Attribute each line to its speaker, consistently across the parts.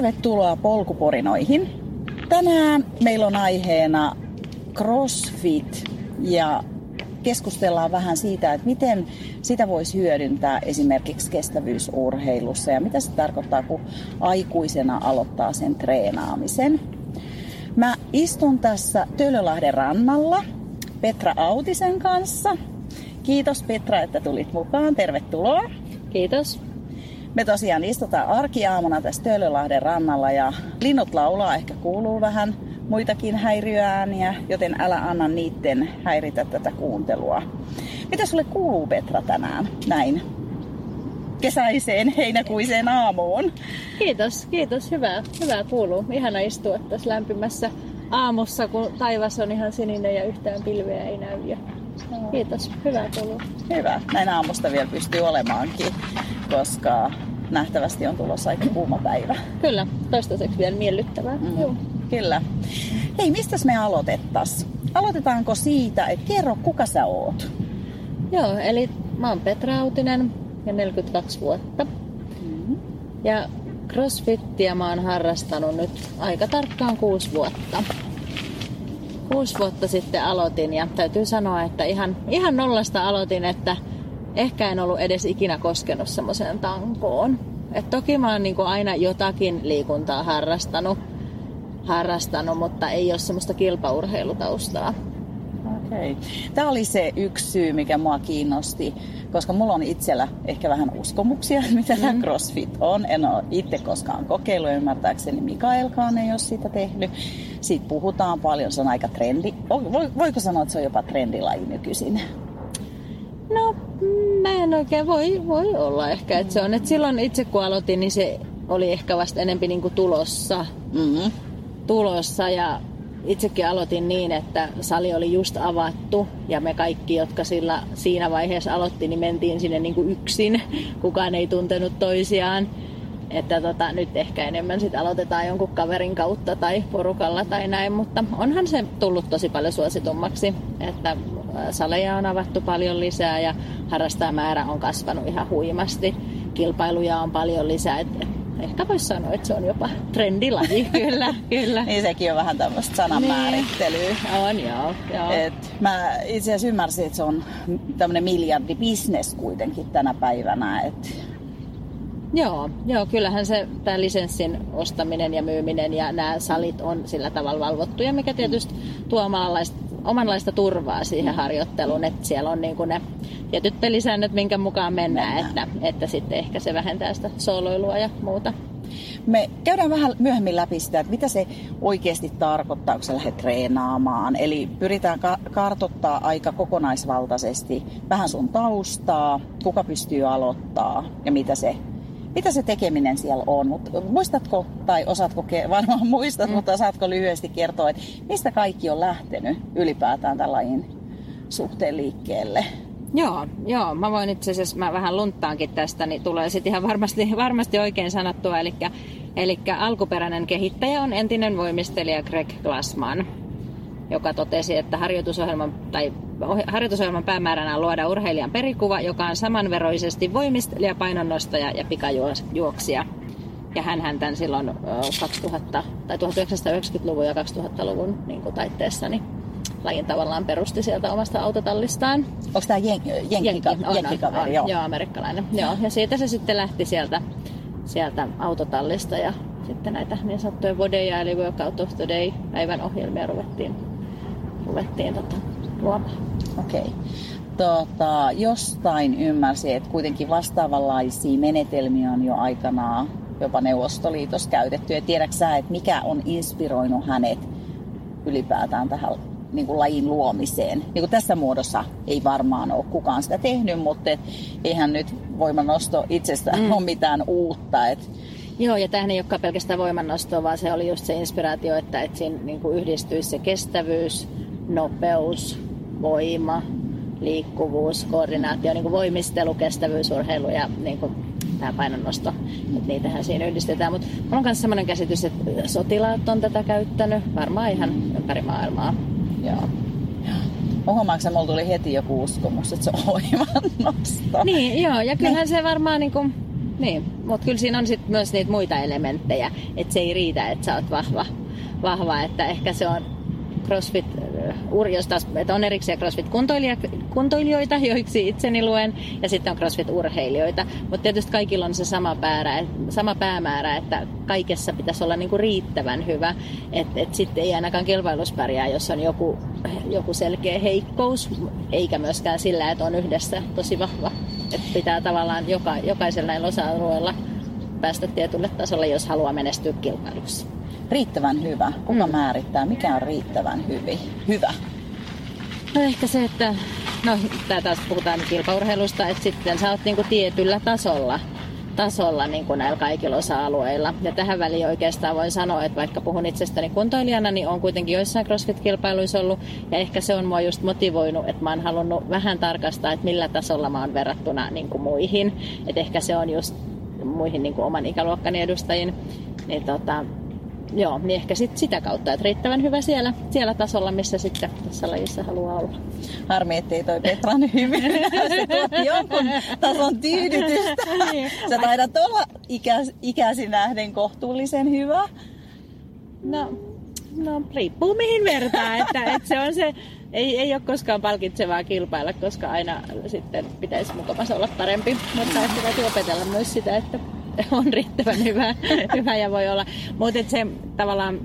Speaker 1: Tervetuloa polkuporinoihin. Tänään meillä on aiheena CrossFit ja keskustellaan vähän siitä, että miten sitä voisi hyödyntää esimerkiksi kestävyysurheilussa ja mitä se tarkoittaa, kun aikuisena aloittaa sen treenaamisen. Mä istun tässä Töölölahden rannalla Petra Autisen kanssa. Kiitos Petra, että tulit mukaan. Tervetuloa.
Speaker 2: Kiitos.
Speaker 1: Me tosiaan istutaan arkiaamuna tässä Töölölahden rannalla ja linnut laulaa, ehkä kuuluu vähän muitakin häiriöääniä, joten älä anna niitten häiritä tätä kuuntelua. Mitä sulle kuuluu Petra tänään näin kesäiseen heinäkuiseen aamuun?
Speaker 2: Kiitos, kiitos. Hyvää, hyvää kuuluu. Ihana istua tässä lämpimässä aamussa, kun taivas on ihan sininen ja yhtään pilveä ei näy. Kiitos, hyvää kuuluu.
Speaker 1: Hyvä, näin aamusta vielä pystyy olemaankin, koska nähtävästi on tulossa aika kuuma päivä.
Speaker 2: Kyllä, toistaiseksi vielä miellyttävää. Mm. Joo.
Speaker 1: Kyllä. Hei, mistä me aloitettas? Aloitetaanko siitä, että kerro kuka sä oot?
Speaker 2: Joo, eli mä oon Petra Autinen ja 42 vuotta. Mm-hmm. Ja crossfittiä mä oon harrastanut nyt aika tarkkaan kuusi vuotta. Kuusi vuotta sitten aloitin ja täytyy sanoa, että ihan, ihan nollasta aloitin, että ehkä en ollut edes ikinä koskenut semmoiseen tankoon. Et toki mä oon niinku aina jotakin liikuntaa harrastanut, harrastanut, mutta ei ole semmoista kilpaurheilutaustaa.
Speaker 1: Okei. Okay. Tämä oli se yksi syy, mikä mua kiinnosti, koska mulla on itsellä ehkä vähän uskomuksia, mitä mm. tämä CrossFit on. En ole itse koskaan kokeillut, ymmärtääkseni Mikaelkaan ei ole sitä tehnyt. Siitä puhutaan paljon, se on aika trendi. Voiko sanoa, että se on jopa trendilaji nykyisin?
Speaker 2: No, mä en oikein voi, voi olla ehkä, että se on. Että silloin itse kun aloitin, niin se oli ehkä vasta enempi niin kuin tulossa. Mm-hmm. Tulossa ja itsekin aloitin niin, että sali oli just avattu ja me kaikki, jotka sillä, siinä vaiheessa aloitti, niin mentiin sinne niin kuin yksin. Kukaan ei tuntenut toisiaan. Että tota, nyt ehkä enemmän sit aloitetaan jonkun kaverin kautta tai porukalla tai näin, mutta onhan se tullut tosi paljon suositummaksi, että saleja on avattu paljon lisää ja harrastajamäärä on kasvanut ihan huimasti. Kilpailuja on paljon lisää, että ehkä voisi sanoa, että se on jopa trendilaji, kyllä, kyllä.
Speaker 1: niin sekin on vähän tämmöistä sananmäärittelyä.
Speaker 2: Niin. On, joo. joo.
Speaker 1: Et mä itse asiassa ymmärsin, että se on tämmöinen miljardibisnes kuitenkin tänä päivänä. Et...
Speaker 2: Joo, joo, kyllähän se tämä lisenssin ostaminen ja myyminen ja nämä salit on sillä tavalla valvottuja, mikä tietysti tuo omanlaista turvaa siihen harjoitteluun, että siellä on niin kuin ne tietyt pelisäännöt, minkä mukaan mennään, mennään. Että, että sitten ehkä se vähentää sitä sooloilua ja muuta.
Speaker 1: Me käydään vähän myöhemmin läpi sitä, että mitä se oikeasti tarkoittaa, kun sä lähdet treenaamaan. Eli pyritään ka- kartottaa aika kokonaisvaltaisesti vähän sun taustaa, kuka pystyy aloittaa ja mitä se mitä se tekeminen siellä on. Mut muistatko, tai osaatko, varmaan muistat, mm. mutta osaatko lyhyesti kertoa, että mistä kaikki on lähtenyt ylipäätään tällainen suhteen liikkeelle?
Speaker 2: Joo, joo, mä voin itse asiassa, mä vähän lunttaankin tästä, niin tulee sitten ihan varmasti, varmasti oikein sanottua. Eli, eli alkuperäinen kehittäjä on entinen voimistelija Greg Glassman, joka totesi, että harjoitusohjelman, tai harjoitusohjelman päämääränä on luoda urheilijan perikuva, joka on samanveroisesti voimistelija, painonnostaja ja pikajuoksija. Ja hän tämän silloin 2000, tai 1990-luvun ja 2000-luvun niin kuin taitteessa niin lajin tavallaan perusti sieltä omasta autotallistaan.
Speaker 1: Onko tämä jen, jenki, jenki, jenkkikaveri?
Speaker 2: Joo. joo, amerikkalainen. Joo. Ja siitä se sitten lähti sieltä, sieltä autotallista ja sitten näitä niin sanottuja vodeja eli Workout of the Day päivän ohjelmia ruvettiin, ruvettiin tota, luomaan.
Speaker 1: Okei. Okay. Tota, jostain ymmärsin, että kuitenkin vastaavanlaisia menetelmiä on jo aikanaan jopa Neuvostoliitossa käytetty. Ja tiedätkö sä, että mikä on inspiroinut hänet ylipäätään tähän niin kuin lajin luomiseen. Niin kuin tässä muodossa ei varmaan ole kukaan sitä tehnyt, mutta et, eihän nyt voimannosto itsestään mm. ole mitään uutta. Et...
Speaker 2: Joo, ja tähän ei olekaan pelkästään voimannostoa, vaan se oli just se inspiraatio, että, että siinä niin kuin yhdistyisi se kestävyys, nopeus, voima, liikkuvuus, koordinaatio, niin kuin voimistelu, kestävyysurheilu ja niin kuin tämä painonnosto. Että niitähän siinä yhdistetään. Mutta mulla on myös sellainen käsitys, että sotilaat on tätä käyttänyt varmaan ihan ympäri maailmaa.
Speaker 1: Joo. Huomaatko että mulla tuli heti joku uskomus, että se on nosto.
Speaker 2: Niin, joo. Ja kyllähän niin. se varmaan niin kuin, niin. Mutta kyllä siinä on sit myös niitä muita elementtejä, että se ei riitä, että sä oot vahva, vahva että ehkä se on CrossFit, jos taas, että on erikseen CrossFit-kuntoilijoita, joiksi itseni luen, ja sitten on CrossFit-urheilijoita. Mutta tietysti kaikilla on se sama, päärä, sama päämäärä, että kaikessa pitäisi olla niinku riittävän hyvä. Että et sitten ei ainakaan kilpailussa pärjää, jos on joku, joku selkeä heikkous, eikä myöskään sillä, että on yhdessä tosi vahva. Että pitää tavallaan joka, jokaisella näillä osa-alueilla päästä tietylle tasolle, jos haluaa menestyä kilpailussa
Speaker 1: riittävän hyvä? Kuka mm. määrittää, mikä on riittävän hyvi, hyvä?
Speaker 2: No ehkä se, että no tää taas puhutaan kilpaurheilusta, että sitten sä oot niinku tietyllä tasolla tasolla niin kuin näillä kaikilla osa-alueilla. Ja tähän väliin oikeastaan voin sanoa, että vaikka puhun itsestäni kuntoilijana, niin on kuitenkin joissain CrossFit-kilpailuissa ollut. Ja ehkä se on mua just motivoinut, että mä oon halunnut vähän tarkastaa, että millä tasolla mä oon verrattuna niin kuin muihin. Että ehkä se on just muihin niin kuin oman ikäluokkani edustajiin. Niin tota, joo, niin ehkä sit sitä kautta, että riittävän hyvä siellä, siellä tasolla, missä sitten tässä lajissa haluaa olla.
Speaker 1: Harmi, ettei toi Petran hyvin. Se tuotti jonkun tason tyydytystä. Niin. Sä taidat olla ikäs, ikäsi nähden kohtuullisen hyvä.
Speaker 2: No, no riippuu mihin vertaa, että, että se on se, ei, ei ole koskaan palkitsevaa kilpailla, koska aina sitten pitäisi mukavasti olla parempi, mutta täytyy opetella myös sitä, että on riittävän hyvä, hyvä ja voi olla. Mutta se tavallaan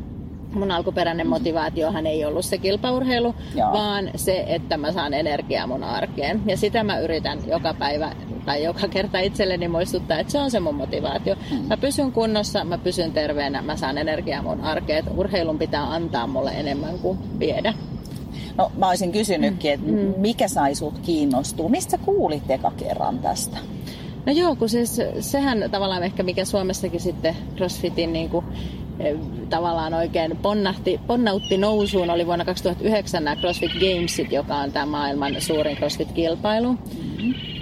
Speaker 2: mun alkuperäinen motivaatiohan ei ollut se kilpaurheilu, Joo. vaan se, että mä saan energiaa mun arkeen. Ja sitä mä yritän joka päivä tai joka kerta itselleni muistuttaa, että se on se mun motivaatio. Mm. Mä pysyn kunnossa, mä pysyn terveenä, mä saan energiaa mun arkeen. urheilun pitää antaa mulle enemmän kuin viedä.
Speaker 1: No mä olisin kysynytkin, että mm. mikä sai sut kiinnostua? Mistä kuulit eka kerran tästä?
Speaker 2: No joo, kun siis, sehän tavallaan ehkä mikä Suomessakin sitten CrossFitin niin kuin, eh, tavallaan oikein ponnahti, ponnautti nousuun oli vuonna 2009 nämä CrossFit Gamesit, joka on tämä maailman suurin CrossFit-kilpailu. Mm-hmm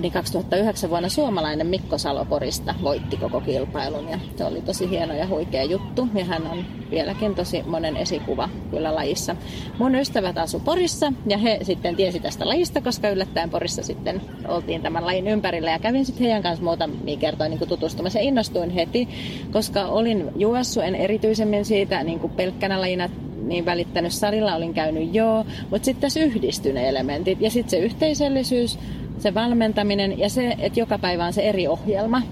Speaker 2: niin 2009 vuonna suomalainen Mikko Saloporista voitti koko kilpailun ja se oli tosi hieno ja huikea juttu. Ja hän on vieläkin tosi monen esikuva kyllä lajissa. Mun ystävät asu Porissa ja he sitten tiesi tästä lajista, koska yllättäen Porissa sitten oltiin tämän lajin ympärillä. Ja kävin sitten heidän kanssa muutamia kertoja niin tutustumassa ja innostuin heti, koska olin juossut en erityisemmin siitä niin kuin pelkkänä lajina niin välittänyt salilla olin käynyt joo, mutta sitten tässä yhdistyi ne elementit. Ja sitten se yhteisöllisyys, se valmentaminen ja se, että joka päivä on se eri ohjelma.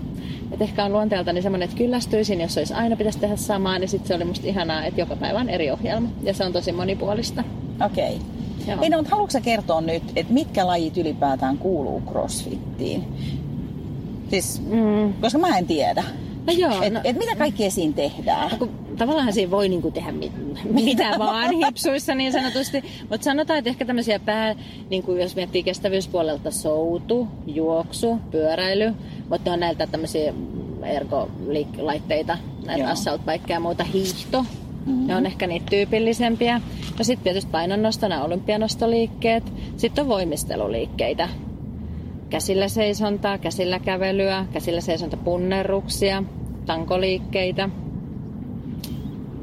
Speaker 2: Et ehkä on luonteeltani semmoinen, että kyllästyisin, jos olisi aina pitäisi tehdä samaa, niin sitten se oli musta ihanaa, että joka päivä on eri ohjelma. Ja se on tosi monipuolista.
Speaker 1: Okei. Okay. Ei, no, mutta haluatko kertoa nyt, että mitkä lajit ylipäätään kuuluu CrossFittiin? Siis, mm. koska mä en tiedä.
Speaker 2: No joo.
Speaker 1: Et,
Speaker 2: no,
Speaker 1: et mitä kaikkea siinä tehdään? No,
Speaker 2: tavallaan siinä voi niinku tehdä mit, mitä vaan hipsuissa niin sanotusti. Mutta sanotaan, että ehkä tämmöisiä pää, niinku jos miettii kestävyyspuolelta, soutu, juoksu, pyöräily. Mutta on näiltä tämmöisiä ergolaitteita, näitä assault ja muuta, hiihto. Mm-hmm. Ne on ehkä niitä tyypillisempiä. No sitten tietysti painonnosto, nämä olympianostoliikkeet. Sitten on voimisteluliikkeitä. Käsillä seisontaa, käsillä kävelyä, käsillä seisonta punnerruksia, tankoliikkeitä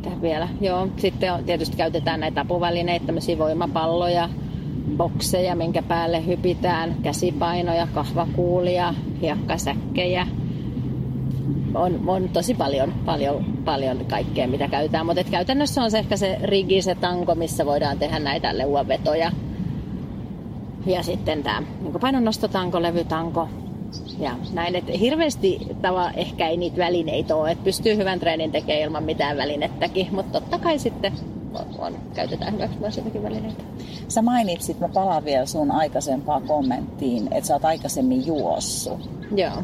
Speaker 2: mitä vielä? Joo, sitten on, tietysti käytetään näitä apuvälineitä, tämmöisiä voimapalloja, bokseja, minkä päälle hypitään, käsipainoja, kahvakuulia, hiekkasäkkejä. On, on tosi paljon, paljon, paljon kaikkea, mitä käytetään, mutta käytännössä on se ehkä se rigi, se tanko, missä voidaan tehdä näitä leuavetoja. Ja sitten tämä niin painonnostotanko, levytanko, ja näin, että hirveästi tava, ehkä ei niitä välineitä ole, että pystyy hyvän treenin tekemään ilman mitään välinettäkin, mutta totta kai sitten on, on, käytetään hyväksi myös jotakin välineitä.
Speaker 1: Sä mainitsit, mä palaan vielä sun aikaisempaan kommenttiin, että sä oot aikaisemmin juossut.
Speaker 2: Joo.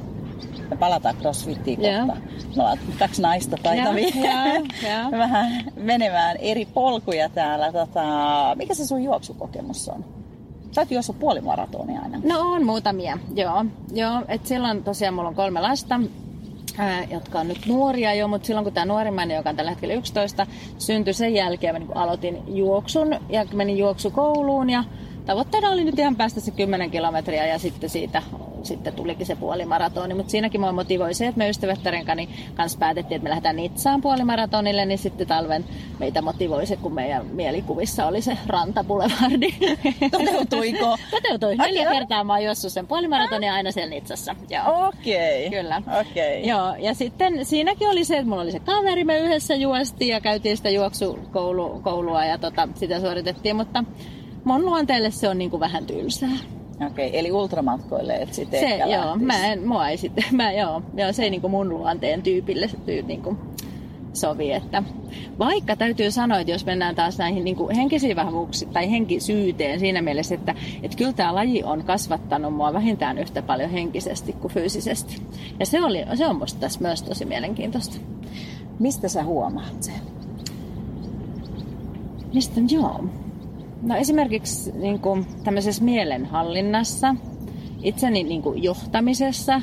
Speaker 1: Me palataan crossfittiin kohta. Me ollaan kaksi naista taitavia. Vähän menemään eri polkuja täällä. Tota, mikä se sun juoksukokemus on? Oot juossut puolimaratonia aina.
Speaker 2: No on muutamia, joo. joo et silloin tosiaan mulla on kolme lasta, ää, jotka on nyt nuoria jo, mutta silloin kun tämä nuorimmainen, joka on tällä hetkellä 11, syntyi sen jälkeen, mä niin aloitin juoksun ja menin juoksukouluun ja tavoitteena oli nyt ihan päästä se 10 kilometriä ja sitten siitä sitten tulikin se puolimaratoni. Mutta siinäkin mua motivoi se, että me ystävättären kanssa päätettiin, että me lähdetään Nitsaan puolimaratonille, niin sitten talven meitä motivoi se, kun meidän mielikuvissa oli se rantapulevardi.
Speaker 1: Toteutuiko?
Speaker 2: Toteutui. Neljä kertaa mä oon juossut sen puolimaratonin aina siellä Nitsassa.
Speaker 1: Okei.
Speaker 2: Okay. Kyllä.
Speaker 1: Okay.
Speaker 2: Joo, ja sitten siinäkin oli se, että mulla oli se kaveri, me yhdessä juostiin ja käytiin sitä juoksukoulua ja tota, sitä suoritettiin, mutta mun luonteelle se on niin kuin vähän tylsää.
Speaker 1: Okei, okay, eli ultramatkoille et sitten
Speaker 2: se, joo, mä en, mua ei sitten, mä, joo, joo, se ei niin kuin mun luonteen tyypille tyy, niin kuin sovi. Että vaikka täytyy sanoa, että jos mennään taas näihin niin kuin henkisiin vahvuuksiin tai henkisyyteen siinä mielessä, että, että kyllä tämä laji on kasvattanut mua vähintään yhtä paljon henkisesti kuin fyysisesti. Ja se, oli, se on musta tässä myös tosi mielenkiintoista.
Speaker 1: Mistä sä huomaat sen?
Speaker 2: Mistä, joo. No esimerkiksi niin kuin, tämmöisessä mielenhallinnassa, itseni niin kuin, johtamisessa,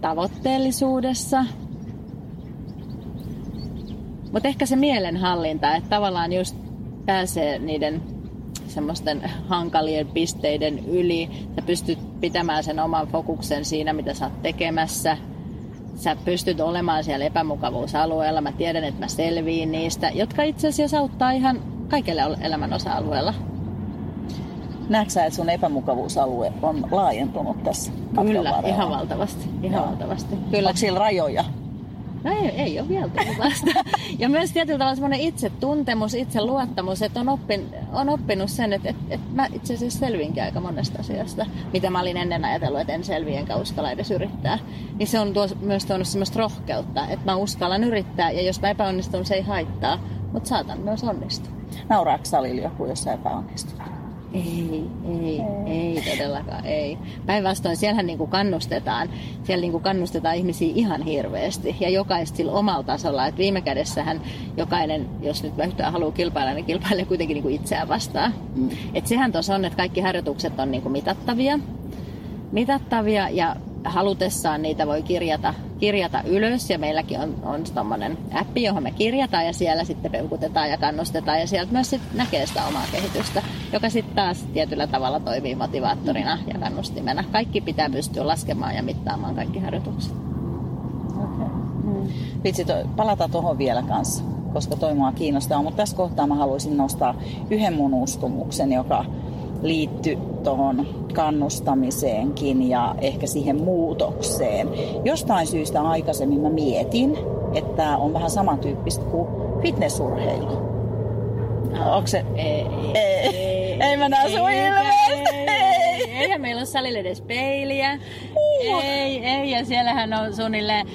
Speaker 2: tavoitteellisuudessa. Mutta ehkä se mielenhallinta, että tavallaan just pääsee niiden semmoisten hankalien pisteiden yli. Sä pystyt pitämään sen oman fokuksen siinä, mitä sä oot tekemässä. Sä pystyt olemaan siellä epämukavuusalueella. Mä tiedän, että mä selviin niistä, jotka itse asiassa auttaa ihan kaikille elämän osa-alueella.
Speaker 1: Näetkö sä, että sun epämukavuusalue on laajentunut tässä
Speaker 2: Kyllä, varrella? ihan valtavasti. Ihan valtavasti. Kyllä.
Speaker 1: Onko siellä rajoja?
Speaker 2: No ei, ei ole vielä tullut vasta. ja myös tietyllä tavalla semmoinen itsetuntemus, itseluottamus, että on, oppin, on oppinut sen, että, että, että mä itse asiassa selviinkin aika monesta asiasta, mitä mä olin ennen ajatellut, että en selviä enkä uskalla edes yrittää. Niin se on tuo, myös tuonut semmoista rohkeutta, että mä uskallan yrittää ja jos mä epäonnistun, se ei haittaa, mutta saatan myös onnistua.
Speaker 1: Nauraako salilla joku, jos sä epäonnistut?
Speaker 2: Ei, ei, ei, ei todellakaan, ei. Päinvastoin siellähän niinku kannustetaan, siellä niinku kannustetaan ihmisiä ihan hirveästi ja jokaista sillä omalla tasolla. Et viime kädessähän jokainen, jos nyt yhtään haluaa kilpailla, niin kilpailee kuitenkin niinku itseään vastaan. Mm. Et sehän tuossa on, että kaikki harjoitukset on niinku mitattavia, mitattavia ja halutessaan niitä voi kirjata, kirjata ylös ja meilläkin on, on tuommoinen appi, johon me kirjataan ja siellä sitten peukutetaan ja kannustetaan ja sieltä myös sit näkee sitä omaa kehitystä, joka sitten taas tietyllä tavalla toimii motivaattorina ja kannustimena. Kaikki pitää pystyä laskemaan ja mittaamaan kaikki harjoitukset.
Speaker 1: Okay. Mm. Vitsi, to, palata tuohon vielä kanssa, koska toi mua kiinnostaa, mutta tässä kohtaa mä haluaisin nostaa yhden mun uskomuksen, joka liittyy tuohon kannustamiseenkin ja ehkä siihen muutokseen. Jostain syystä aikaisemmin mä mietin, että on vähän samantyyppistä kuin fitnessurheilu. Onko se?
Speaker 2: Ei,
Speaker 1: ei, ei, ei mä näe sun ilmeestä.
Speaker 2: Ei, eihän meillä ole salille edes peiliä. Uh. Ei, ei, ja siellähän on suunnilleen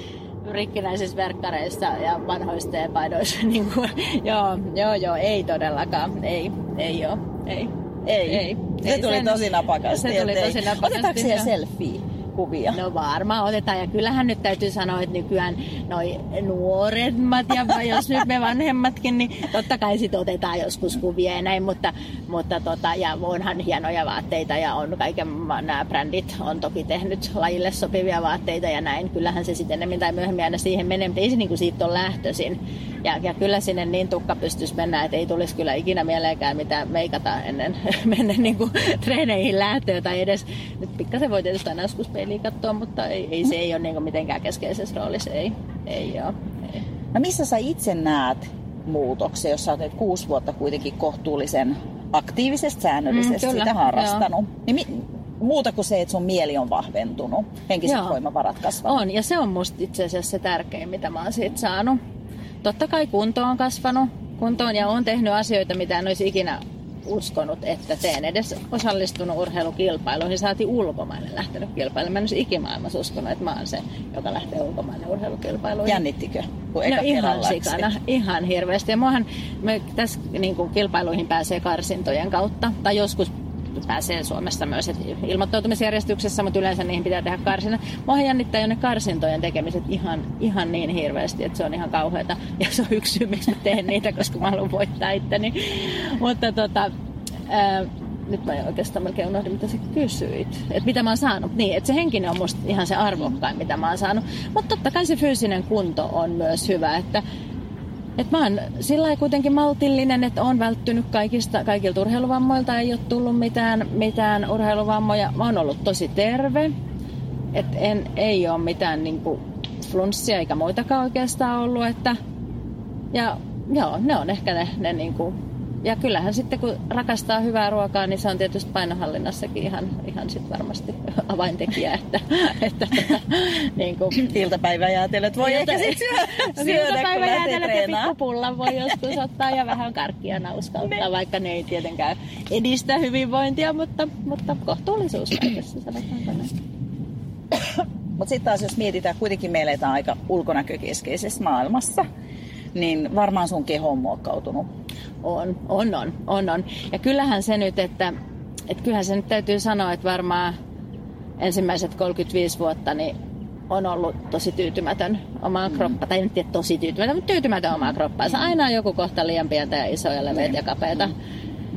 Speaker 2: rikkinäisissä verkkareissa ja vanhoissa teepaidoissa. Niin kuin, joo, joo, joo, ei todellakaan. Ei, ei ole, ei.
Speaker 1: Ei. ei. Se ei tuli sen, tosi napakasti.
Speaker 2: Se tuli tosi napakasti.
Speaker 1: Otetaanko siellä selfie? kuvia?
Speaker 2: No varmaan otetaan. Ja kyllähän nyt täytyy sanoa, että nykyään noi nuoremmat ja jos nyt me vanhemmatkin, niin totta kai sit otetaan joskus kuvia ja näin. Mutta, mutta tota, ja onhan hienoja vaatteita ja on kaiken nämä brändit on toki tehnyt lajille sopivia vaatteita ja näin. Kyllähän se sitten enemmän tai myöhemmin aina siihen menee, mutta ei se niin siitä ole lähtöisin. Ja, ja kyllä sinne niin tukka pystyisi mennä, että ei tulisi kyllä ikinä mieleenkään mitään meikata ennen mennä niin kuin treeneihin lähtöä tai edes, nyt pikkasen voi tietysti aina joskus peiliä katsoa, mutta ei, ei se ei ole niin mitenkään keskeisessä roolissa, ei, ei ole. Ei.
Speaker 1: No missä sä itse näet muutoksen, jos sä olet kuusi vuotta kuitenkin kohtuullisen aktiivisesti, säännöllisesti mm, kyllä, sitä harrastanut, joo. niin mi- muuta kuin se, että sun mieli on vahventunut, henkiset Joo. voimavarat kasvanut.
Speaker 2: On, ja se on musta itse asiassa se tärkein, mitä mä oon siitä saanut. Totta kai kunto on kasvanut kuntoon ja on tehnyt asioita, mitä en olisi ikinä uskonut, että teen edes osallistunut urheilukilpailuihin. Saatiin ulkomaille lähtenyt kilpailemaan. Mä en olisi ikimaailmassa uskonut, että mä oon se, joka lähtee ulkomaille urheilukilpailuihin.
Speaker 1: Jännittikö?
Speaker 2: Kun no ihan sikana, ihan hirveästi. Ja muahan me tässä niin kuin, kilpailuihin pääsee karsintojen kautta. Tai joskus pääsee Suomessa myös ilmoittautumisjärjestyksessä, mutta yleensä niihin pitää tehdä karsina. Mua jännittää jo ne karsintojen tekemiset ihan, ihan niin hirveästi, että se on ihan kauheata. Ja se on yksi syy, miksi mä teen niitä, koska mä haluan voittaa itteni. Mutta tota, ää, nyt mä oikeastaan melkein unohdin, mitä sä kysyit. Että mitä mä oon saanut. Niin, että se henkinen on musta ihan se arvokkain, mitä mä oon saanut. Mutta totta kai se fyysinen kunto on myös hyvä. Että et mä oon sillä kuitenkin maltillinen, että on välttynyt kaikista, kaikilta urheiluvammoilta, ei ole tullut mitään, mitään urheiluvammoja. Mä oon ollut tosi terve, et en, ei ole mitään niinku flunssia eikä muitakaan oikeastaan ollut. Että, ja joo, ne on ehkä ne, ne niinku ja kyllähän sitten kun rakastaa hyvää ruokaa, niin se on tietysti painohallinnassakin ihan, ihan sit varmasti avaintekijä, että, että tota,
Speaker 1: niin kuin... Iltapäiväjäätelöt voi Ilta... ehkä sitten syödä, syödä
Speaker 2: pikkupulla voi joskus ottaa ja vähän karkkia nauskauttaa, vaikka ne ei tietenkään edistä hyvinvointia, mutta, mutta kohtuullisuus kaikessa sanotaanko näin.
Speaker 1: Mutta sitten taas jos mietitään, kuitenkin me eletään aika ulkonäkökeskeisessä maailmassa, niin varmaan sun keho on muokkautunut
Speaker 2: on, on, on, on, on. Ja kyllähän se nyt, että, että kyllähän se nyt täytyy sanoa, että varmaan ensimmäiset 35 vuotta niin on ollut tosi tyytymätön omaan mm. kroppaan. Tai en tiedä tosi tyytymätön, mutta tyytymätön omaan kroppaansa. Mm. Aina on joku kohta liian pientä ja isoja, leveitä ja kapeita. Mm.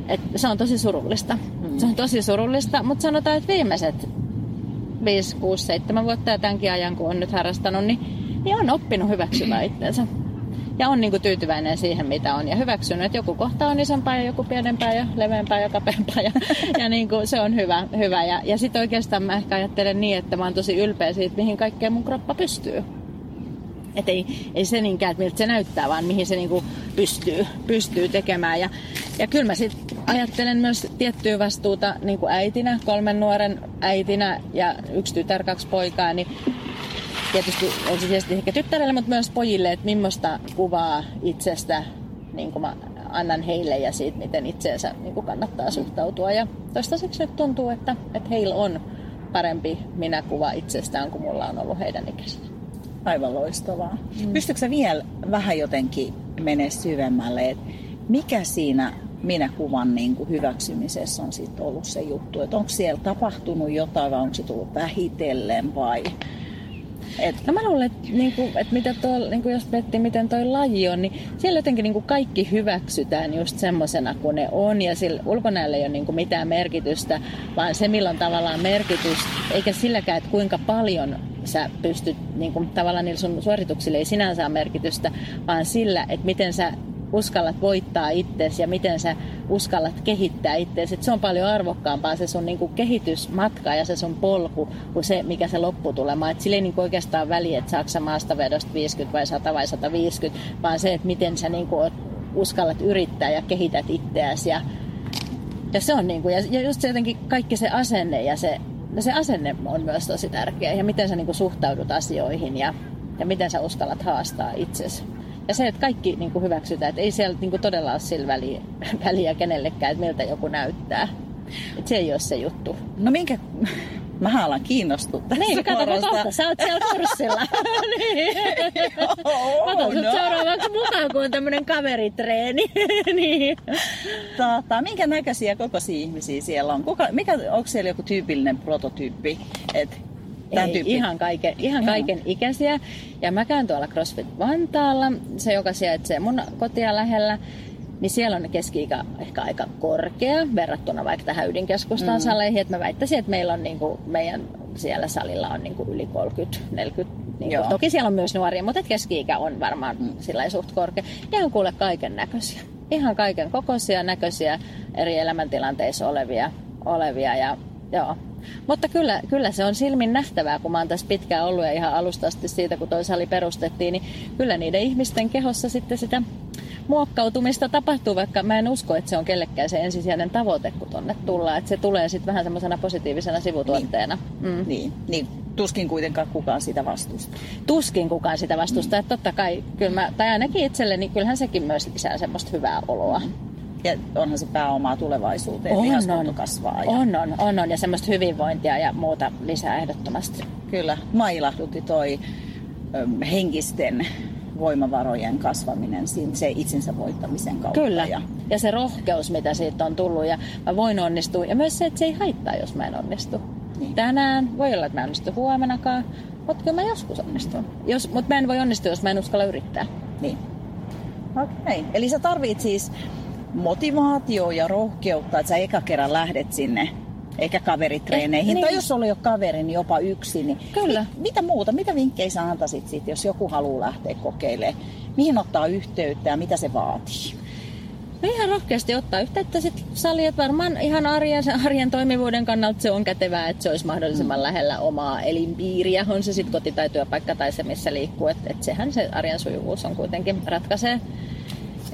Speaker 2: Et se on tosi surullista. Mm. Se on tosi surullista, mutta sanotaan, että viimeiset 5, 6, 7 vuotta ja tämänkin ajan, kun on nyt harrastanut, niin, niin on oppinut hyväksymään itsensä ja on niin kuin tyytyväinen siihen, mitä on. Ja hyväksynyt, että joku kohta on isompaa ja joku pienempää ja leveämpää ja kapeampaa. Ja, ja niin kuin se on hyvä. hyvä. Ja, ja sitten oikeastaan mä ehkä ajattelen niin, että mä oon tosi ylpeä siitä, mihin kaikkeen mun kroppa pystyy. Että ei, ei se niinkään, että miltä se näyttää, vaan mihin se niinku pystyy, pystyy tekemään. Ja, ja kyllä mä sitten ajattelen myös tiettyä vastuuta niin kuin äitinä, kolmen nuoren äitinä ja yksi tytär, kaksi poikaa, niin tietysti ensisijaisesti ehkä tyttärelle, mutta myös pojille, että millaista kuvaa itsestä niin kuin mä annan heille ja siitä, miten itseensä niin kuin kannattaa suhtautua. Ja toistaiseksi nyt tuntuu, että, että heillä on parempi minäkuva itsestään kuin mulla on ollut heidän ikäisenä.
Speaker 1: Aivan loistavaa. Mm. Pystytkö vielä vähän jotenkin mene syvemmälle, että mikä siinä minäkuvan niin kuin hyväksymisessä on sitten ollut se juttu, että onko siellä tapahtunut jotain vai onko se tullut vähitellen vai
Speaker 2: et, no mä luulen, että niinku, et mitä tuolla, niinku jos miettii miten toi laji on, niin siellä jotenkin niinku kaikki hyväksytään just semmosena kuin ne on ja sillä ulkonäöllä ei ole niinku mitään merkitystä, vaan se milloin tavallaan merkitys, eikä silläkään, että kuinka paljon sä pystyt, niin kuin, tavallaan niillä sun suorituksille ei sinänsä ole merkitystä, vaan sillä, että miten sä uskallat voittaa itsesi ja miten sä uskallat kehittää itseäsi. Se on paljon arvokkaampaa se sun niinku kehitysmatka ja se sun polku kuin se, mikä se loppu tulemaan. Et sillä ei niinku oikeastaan väliä, että saako maasta vedosta 50 vai 100 vai 150, vaan se, että miten sä niinku uskallat yrittää ja kehität itseäsi. Ja, ja se on niinku, ja, ja just se jotenkin kaikki se asenne ja se, ja se asenne on myös tosi tärkeä ja miten sä niinku suhtaudut asioihin ja, ja miten sä uskallat haastaa itsesi. Ja se, että kaikki niin kuin hyväksytään, että ei siellä niin kuin todella ole sillä väliä, väliä kenellekään, että miltä joku näyttää. Että se ei ole se juttu.
Speaker 1: No minkä, Mä alan kiinnostua tästä
Speaker 2: Niin, kato kohta, sä oot siellä kurssilla. niin. oh, Mä otan no. seuraavaksi mukaan, kun on tämmönen kaveritreeni. niin.
Speaker 1: Tata, minkä näköisiä kokoisia ihmisiä siellä on? Kuka, mikä, onko siellä joku tyypillinen prototyyppi? Et
Speaker 2: Tämän Ei, ihan kaiken, ihan kaiken ikäisiä. Ja mä käyn tuolla CrossFit Vantaalla, se joka sijaitsee mun kotia lähellä. Niin siellä on keski-ikä ehkä aika korkea verrattuna vaikka tähän ydinkeskustan mm. saleihin. Että mä väittäisin, että meillä on niinku, meidän siellä salilla on niinku yli 30, 40. Niinku, toki siellä on myös nuoria, mutta keski-ikä on varmaan mm. sillä suht korkea. Ja on kuule kaiken näköisiä. Ihan kaiken kokoisia näköisiä eri elämäntilanteissa olevia, olevia ja joo, mutta kyllä, kyllä se on silmin nähtävää, kun mä oon tässä pitkään ollut ja ihan alusta asti siitä, kun toi sali perustettiin, niin kyllä niiden ihmisten kehossa sitten sitä muokkautumista tapahtuu, vaikka mä en usko, että se on kellekään se ensisijainen tavoite, kun tonne tullaan. Että se tulee sitten vähän semmoisena positiivisena sivutuotteena.
Speaker 1: Niin. Mm. Niin, niin. Tuskin kuitenkaan kukaan sitä vastusta.
Speaker 2: Tuskin kukaan sitä vastusta. Mm. Että totta kai, kyllä mä, tai ainakin itselleni, kyllähän sekin myös lisää semmoista hyvää oloa. Mm
Speaker 1: ja onhan se pääomaa tulevaisuuteen, on, on. kasvaa.
Speaker 2: Ja... On, on, on, on, ja semmoista hyvinvointia ja muuta lisää ehdottomasti.
Speaker 1: Kyllä, mailahdutti toi ö, henkisten voimavarojen kasvaminen se itsensä voittamisen kautta.
Speaker 2: Kyllä, ja, ja se rohkeus, mitä siitä on tullut, ja mä voin onnistua, ja myös se, että se ei haittaa, jos mä en onnistu. Niin. Tänään, voi olla, että mä en onnistu huomenakaan, mutta kyllä mä joskus onnistun. Jos, mutta mä en voi onnistua, jos mä en uskalla yrittää.
Speaker 1: Niin. Okei, okay. eli sä tarvit siis motivaatio ja rohkeutta, että sä eka kerran lähdet sinne eikä kaveritreeneihin. Eh, niin. Tai jos oli jo kaveri, niin jopa yksi. Niin
Speaker 2: Kyllä.
Speaker 1: Mit, mitä muuta, mitä vinkkejä sä antaisit sit, jos joku haluaa lähteä kokeilemaan mihin ottaa yhteyttä ja mitä se vaatii?
Speaker 2: No ihan rohkeasti ottaa yhteyttä sit sali, että varmaan ihan arjen, arjen toimivuuden kannalta se on kätevää, että se olisi mahdollisimman mm. lähellä omaa elinpiiriä, on se sitten koti tai työpaikka tai se missä liikkuu, että et sehän se arjen sujuvuus on kuitenkin ratkaisee.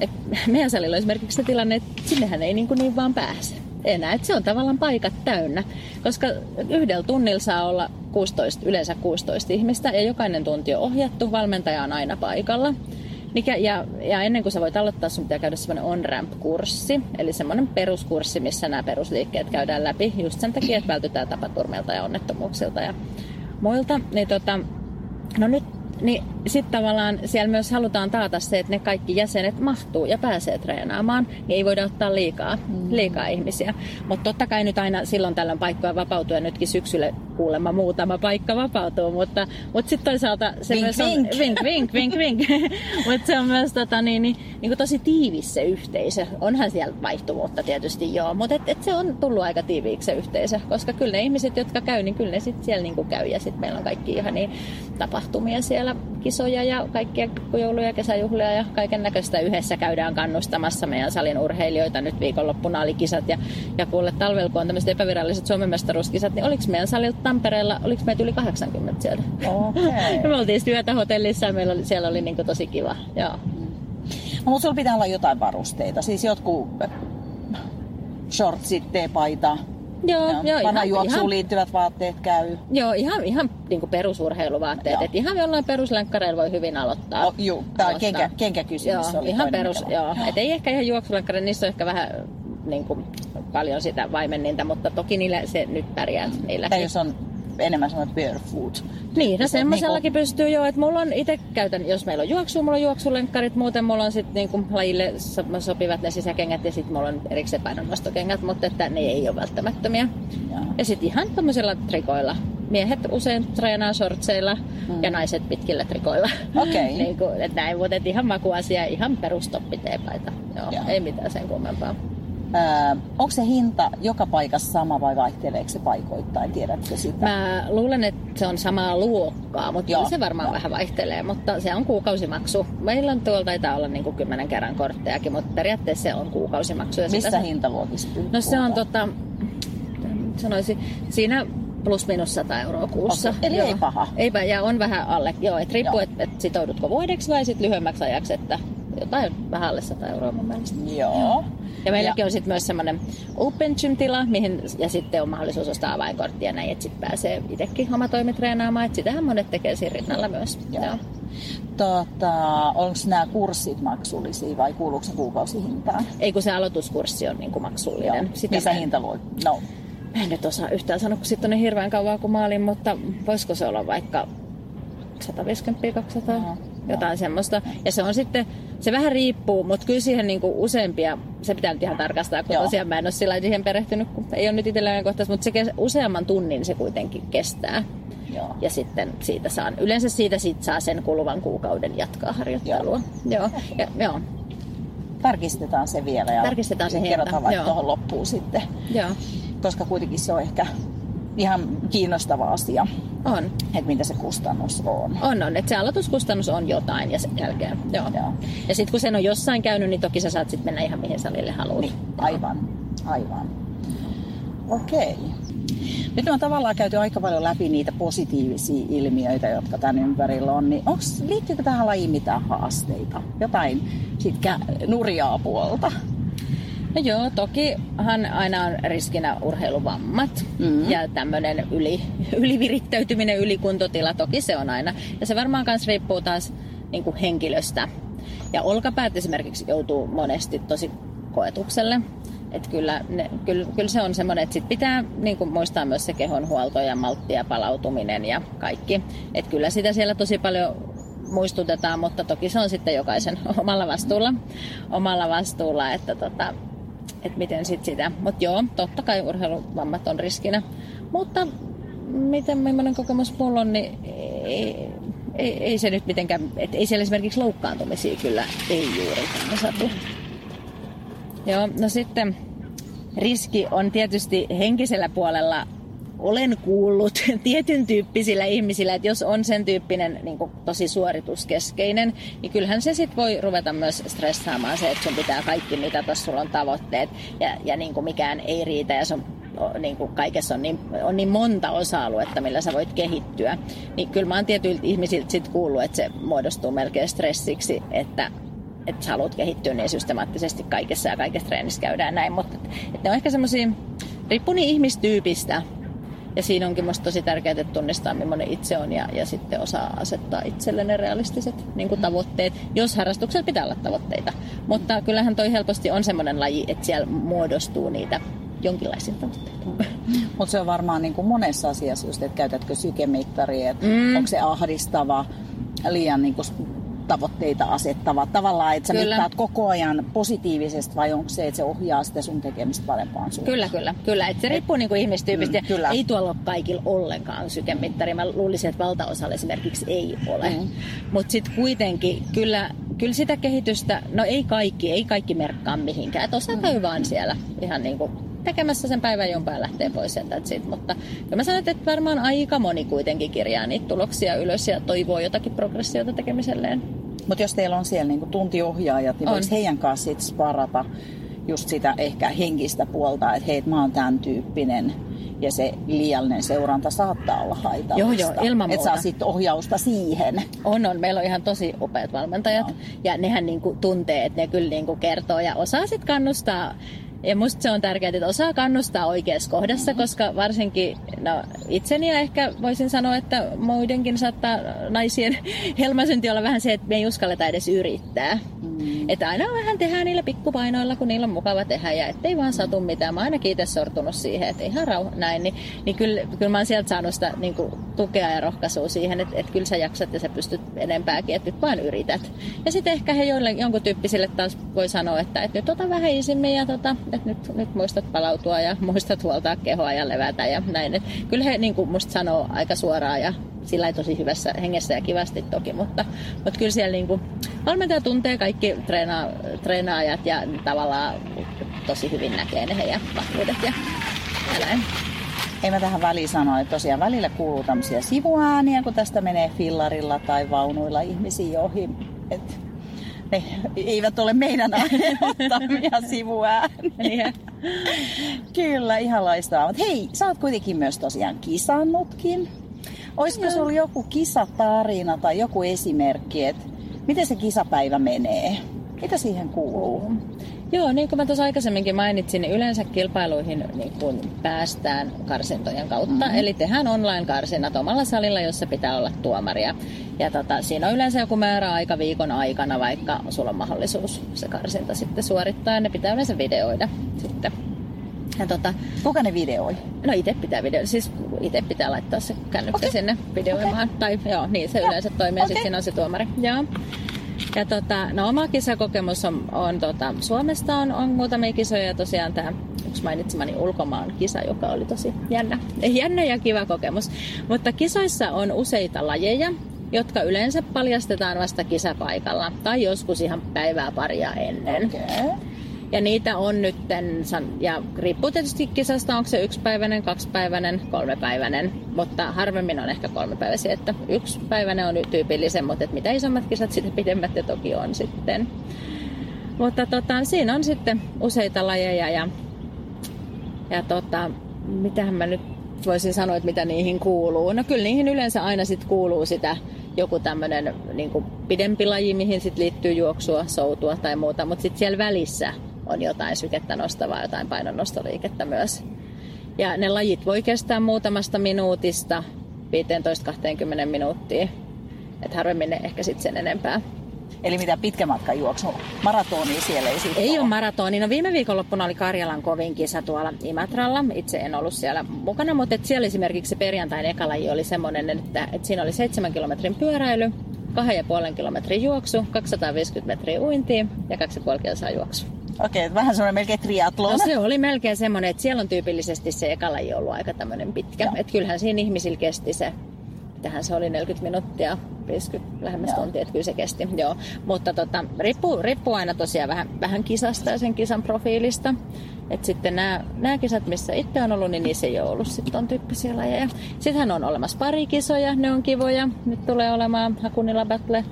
Speaker 2: Et meidän salilla esimerkiksi se tilanne, että sinnehän ei niin, kuin niin vaan pääse enää. Et se on tavallaan paikat täynnä, koska yhdellä tunnilla saa olla 16, yleensä 16 ihmistä ja jokainen tunti on ohjattu, valmentaja on aina paikalla. Mikä, ja, ja ennen kuin sä voit aloittaa, sun pitää käydä semmoinen on-ramp-kurssi, eli semmoinen peruskurssi, missä nämä perusliikkeet käydään läpi, just sen takia, että vältytään tapaturmilta ja onnettomuuksilta ja muilta. Niin tota, no nyt niin sitten tavallaan siellä myös halutaan taata se, että ne kaikki jäsenet mahtuu ja pääsee treenaamaan, niin ei voida ottaa liikaa, mm. liikaa ihmisiä. Mutta totta kai nyt aina silloin tällöin paikkoja vapautuu ja nytkin syksyllä kuulemma muutama paikka vapautuu, mutta, mutta sitten toisaalta se
Speaker 1: vink,
Speaker 2: myös
Speaker 1: on,
Speaker 2: vink, vink, vink, vink, vink. mutta se on myös tota, niin, niin, niin kuin tosi tiivis se yhteisö. Onhan siellä vaihtuvuutta tietysti joo, mutta et, et se on tullut aika tiiviiksi se yhteisö, koska kyllä ne ihmiset, jotka käy, niin kyllä ne sitten siellä niin kuin käy ja sitten meillä on kaikki ihan niin tapahtumia siellä, kisoja ja kaikkia jouluja, kesäjuhlia ja kaiken näköistä yhdessä käydään kannustamassa meidän salin urheilijoita. Nyt viikonloppuna oli kisat ja, ja kuule talvella, kun on tämmöiset epäviralliset Suomen mestaruuskisat, niin oliko meidän salilta Tampereella, oliko meitä yli 80 siellä?
Speaker 1: Okay.
Speaker 2: me oltiin yötä hotellissa ja meillä oli, siellä oli niin tosi kiva. Joo.
Speaker 1: No, mutta sulla pitää olla jotain varusteita, siis jotkut shortsit, teepaita,
Speaker 2: Joo, joo,
Speaker 1: ihan, juoksuun ihan, liittyvät vaatteet käy.
Speaker 2: Joo, ihan, ihan niin kuin perusurheiluvaatteet. että ihan jollain peruslenkkareilla voi hyvin aloittaa.
Speaker 1: Oh, joo, tämä kenkä, kenkäkysymys
Speaker 2: joo,
Speaker 1: oli
Speaker 2: ihan perus, joo. Et ei ehkä ihan juoksulenkkareilla, niissä on ehkä vähän niin kuin, paljon sitä vaimenninta, mutta toki niillä se nyt pärjää. Niillä.
Speaker 1: Tai jos on enemmän sanot barefoot.
Speaker 2: Niin, no semmoisellakin niinku... pystyy jo, että mulla on itse käytän, jos meillä on juoksu, mulla on juoksulenkkarit, muuten mulla on sitten niinku lajille sopivat ne sisäkengät ja sitten mulla on erikseen painonnostokengät, mutta että ne ei ole välttämättömiä. Ja, ja sitten ihan tämmöisillä trikoilla. Miehet usein treenaa shortseilla mm. ja naiset pitkillä trikoilla.
Speaker 1: Okei. Okay.
Speaker 2: niin kuin, että näin, mutta ihan makuasia, ihan perustoppiteepaita. Joo, ja. ei mitään sen kummempaa.
Speaker 1: Öö, onko se hinta joka paikassa sama vai vaihteleeko se paikoittain, tiedätkö sitä?
Speaker 2: Mä luulen, että se on samaa luokkaa, mutta Joo, se varmaan no. vähän vaihtelee, mutta se on kuukausimaksu. Meillä on tuolla taitaa olla niin kuin kymmenen kerran korttejakin, mutta periaatteessa se on kuukausimaksu. Ja
Speaker 1: Missä sitä... hintaluokissa
Speaker 2: No se on tota, sanoisin, siinä plus minus 100 euroa kuussa.
Speaker 1: Okay. Eli joo. ei paha.
Speaker 2: Eipä, ja on vähän alle. Joo, että riippuu, että et sitoudutko vuodeksi vai sitten lyhyemmäksi ajaksi, että jotain vähän alle 100 euroa mun mielestä.
Speaker 1: Joo.
Speaker 2: Ja meilläkin ja. on sitten myös semmoinen open gym-tila, mihin, ja sitten on mahdollisuus ostaa avainkorttia näin, että sitten pääsee itsekin oma treenaamaan. Että sitähän monet tekee siinä rinnalla myös. Joo. Joo.
Speaker 1: Tota, onko nämä kurssit maksullisia vai kuuluuko se kuukausihintaan?
Speaker 2: Ei kun se aloituskurssi on niinku maksullinen.
Speaker 1: Joo. Sitä mä... hinta voi? No.
Speaker 2: Mä en nyt osaa yhtään sanoa, kun sitten on niin hirveän kauan kuin mä olin, mutta voisiko se olla vaikka 150-200? No jotain semmoista. Ja se on sitten, se vähän riippuu, mutta kyllä siihen niinku useampia, se pitää nyt ihan tarkastaa, kun Joo. tosiaan mä en ole sillä siihen perehtynyt, kun ei ole nyt itsellä kohtaista, mutta se kes, useamman tunnin se kuitenkin kestää. Joo. Ja sitten siitä saan, yleensä siitä sit saa sen kuluvan kuukauden jatkaa harjoittelua. Joo. Joo. Ja, joo.
Speaker 1: Tarkistetaan se vielä ja
Speaker 2: Tarkistetaan se
Speaker 1: kerrotaan vaikka tuohon loppuun sitten.
Speaker 2: Joo.
Speaker 1: Koska kuitenkin se on ehkä ihan kiinnostava asia.
Speaker 2: On.
Speaker 1: Että mitä se kustannus on.
Speaker 2: On, on. Että se aloituskustannus on jotain ja sen jälkeen. Joo. Joo. Ja sitten kun sen on jossain käynyt, niin toki sä saat sitten mennä ihan mihin salille haluat. Niin,
Speaker 1: aivan. Aivan. Okei. Okay. Nyt on tavallaan käyty aika paljon läpi niitä positiivisia ilmiöitä, jotka tämän ympärillä on. Niin onks, liittyykö tähän lajiin mitään haasteita? Jotain siitä nurjaa puolta?
Speaker 2: No joo, tokihan aina on riskinä urheiluvammat mm-hmm. ja tämmöinen yli, ylivirittäytyminen, ylikuntotila, toki se on aina. Ja se varmaan myös riippuu taas niin kuin henkilöstä. Ja olkapäät esimerkiksi joutuu monesti tosi koetukselle. Että kyllä, ne, kyllä, kyllä se on semmoinen, että sit pitää niin kuin muistaa myös se kehonhuolto ja maltti ja palautuminen ja kaikki. Että kyllä sitä siellä tosi paljon muistutetaan, mutta toki se on sitten jokaisen omalla vastuulla, omalla vastuulla että tota, että miten sit sitä. Mutta joo, totta kai urheiluvammat on riskinä. Mutta miten millainen kokemus mulla on, niin ei, ei, ei se nyt mitenkään, että ei siellä esimerkiksi loukkaantumisia kyllä ei juurikaan satu. Joo, no sitten riski on tietysti henkisellä puolella olen kuullut tietyn tyyppisillä ihmisillä, että jos on sen tyyppinen niin kuin, tosi suorituskeskeinen, niin kyllähän se sitten voi ruveta myös stressaamaan se, että sun pitää kaikki mitä tuossa sulla on tavoitteet ja, ja niin kuin mikään ei riitä ja sun niin kuin kaikessa on niin, on niin monta osa-aluetta, millä sä voit kehittyä. Niin kyllä mä oon tietyiltä ihmisiltä sit kuullut, että se muodostuu melkein stressiksi, että että sä haluat kehittyä niin systemaattisesti kaikessa ja kaikessa treenissä käydään näin. Mutta että ne on ehkä semmoisia, riippuu niin ihmistyypistä, ja siinä onkin musta tosi tärkeää, että tunnistaa, millainen itse on ja, ja sitten osaa asettaa itselle ne realistiset niin kuin tavoitteet, jos harrastuksella pitää olla tavoitteita. Mutta kyllähän toi helposti on semmoinen laji, että siellä muodostuu niitä jonkinlaisia tavoitteita.
Speaker 1: Mutta se on varmaan niin kuin monessa asiassa just, että käytätkö sykemittaria, että mm. onko se ahdistava, liian niin kuin tavoitteita asettava. Tavallaan, että sä kyllä. mittaat koko ajan positiivisesti vai onko se, että se ohjaa sitä sun tekemistä parempaan suuntaan?
Speaker 2: Kyllä, kyllä. kyllä. Et se riippuu niinku ihmistyypistä. Mm, kyllä. Ei tuolla ole kaikilla ollenkaan sykemittari. Mä luulisin, että valtaosalla esimerkiksi ei ole. Mm. Mutta sitten kuitenkin kyllä, kyllä sitä kehitystä, no ei kaikki, ei kaikki merkkaa mihinkään. Että osa käy mm. vaan siellä ihan niin kuin tekemässä sen päivän jompaa lähtee pois sen siitä. Mutta kyllä mä sanon, että varmaan aika moni kuitenkin kirjaa niitä tuloksia ylös ja toivoo jotakin progressiota tekemiselleen.
Speaker 1: Mutta jos teillä on siellä niinku tuntiohjaajat, niin voiko heidän kanssa sit sparata just sitä ehkä henkistä puolta, että hei, mä oon tämän tyyppinen ja se liiallinen seuranta saattaa olla haitallista.
Speaker 2: Joo, joo, ilman
Speaker 1: muuta. Että saa sitten ohjausta siihen.
Speaker 2: On, on. Meillä on ihan tosi upeat valmentajat. No. Ja nehän niinku tuntee, että ne kyllä niinku kertoo ja osaa sitten kannustaa ja musta se on tärkeää, että osaa kannustaa oikeassa kohdassa, koska varsinkin no, itseni ja ehkä voisin sanoa, että muidenkin saattaa naisien helmasynti olla vähän se, että me ei uskalleta edes yrittää. Mm. Että aina vähän tehdään niillä pikkupainoilla, kun niillä on mukava tehdä ja ettei vaan satu mitään. Mä ainakin itse sortunut siihen, että ihan rauh- näin. Niin, niin kyllä, kyllä mä oon sieltä saanut sitä niin kuin, tukea ja rohkaisua siihen, että, että kyllä sä jaksat ja sä pystyt enempääkin, että nyt vaan yrität. Ja sitten ehkä he joille, jonkun tyyppisille taas voi sanoa, että, että nyt ota vähän isimmin ja tota, että nyt, nyt muistat palautua ja muistat huoltaa kehoa ja levätä ja näin. Et kyllä he niin kuin musta sanoo aika suoraan ja sillä tosi hyvässä hengessä ja kivasti toki, mutta, mutta kyllä siellä niin kuin, valmentaja tuntee kaikki treena, treenaajat ja tavallaan tosi hyvin näkee ne heidän vahvuudet ja, ja näin.
Speaker 1: Ei mä tähän väliin sanoa, että tosiaan välillä kuuluu tämmöisiä sivuääniä, kun tästä menee fillarilla tai vaunuilla ihmisiä ohi. Et ne eivät ole meidän ottamia sivuääniä. Kyllä, ihan loistavaa. Mutta hei, sä oot kuitenkin myös tosiaan kisannutkin. Olisiko sulla joku kisatarina tai joku esimerkki, että miten se kisapäivä menee? Mitä siihen kuuluu?
Speaker 2: Joo, niin kuin mä tuossa aikaisemminkin mainitsin, niin yleensä kilpailuihin niin kun päästään karsintojen kautta. Mm-hmm. Eli tehdään online-karsinnat omalla salilla, jossa pitää olla tuomaria. Ja tota, siinä on yleensä joku määrä aika viikon aikana, vaikka sulla on mahdollisuus se karsinta sitten suorittaa. Ne pitää yleensä videoida sitten.
Speaker 1: Ja tota, Kuka ne videoi?
Speaker 2: No itse pitää video, siis itse pitää laittaa se kännykkä okay. sinne videoimaan. Okay. Tai joo, niin se yleensä toimii okay. sitten siinä on se tuomari. Joo. Ja tota, no oma kisakokemus on, on tota, Suomesta on, on muutamia kisoja tosiaan tämä yksi mainitsemani ulkomaan kisa, joka oli tosi jännä, jännä ja kiva kokemus. Mutta kisoissa on useita lajeja, jotka yleensä paljastetaan vasta kisapaikalla tai joskus ihan päivää paria ennen. Okay. Ja niitä on nyt, ja riippuu tietysti kisasta, onko se yksipäiväinen, kaksipäiväinen, kolmepäiväinen, mutta harvemmin on ehkä kolmepäiväisiä, että yksipäiväinen on tyypillisen, mutta mitä isommat kisat, sitä pidemmät ja toki on sitten. Mutta tota, siinä on sitten useita lajeja ja, ja tota, mitähän mä nyt voisin sanoa, että mitä niihin kuuluu. No kyllä niihin yleensä aina sitten kuuluu sitä joku tämmöinen niin pidempi laji, mihin sit liittyy juoksua, soutua tai muuta, mutta sitten siellä välissä on jotain sykettä nostavaa, jotain painonnostoliikettä myös. Ja ne lajit voi kestää muutamasta minuutista 15-20 minuuttia. Että harvemmin ne ehkä sitten sen enempää.
Speaker 1: Eli mitä pitkä matka juoksu? Maratoni siellä ei
Speaker 2: sitten Ei ole, ole maratoni. No viime viikonloppuna oli Karjalan kovin kisa tuolla Imatralla. Itse en ollut siellä mukana, mutta et siellä esimerkiksi se perjantain ekalaji oli semmoinen, että, että siinä oli 7 kilometrin pyöräily, 2,5 kilometrin juoksu, 250 metriä uintia ja 2,5 kilsaa juoksu.
Speaker 1: Okei, okay, vähän semmoinen melkein triatlon.
Speaker 2: No se oli melkein semmoinen, että siellä on tyypillisesti se ekalaji ollut aika tämmöinen pitkä. Että kyllähän siinä ihmisillä kesti se, tähän se oli 40 minuuttia, 50 lähemmäs tuntia, että kyllä se kesti. Joo. Mutta tota, riippuu, riippuu aina tosiaan vähän, vähän kisasta ja sen kisan profiilista. Et sitten nämä, nämä kisat, missä itse on ollut, niin niissä ei ole ollut sitten ton tyyppisiä lajeja. Sittenhän on olemassa pari kisoja, ne on kivoja. Nyt tulee olemaan Hakunilla Battle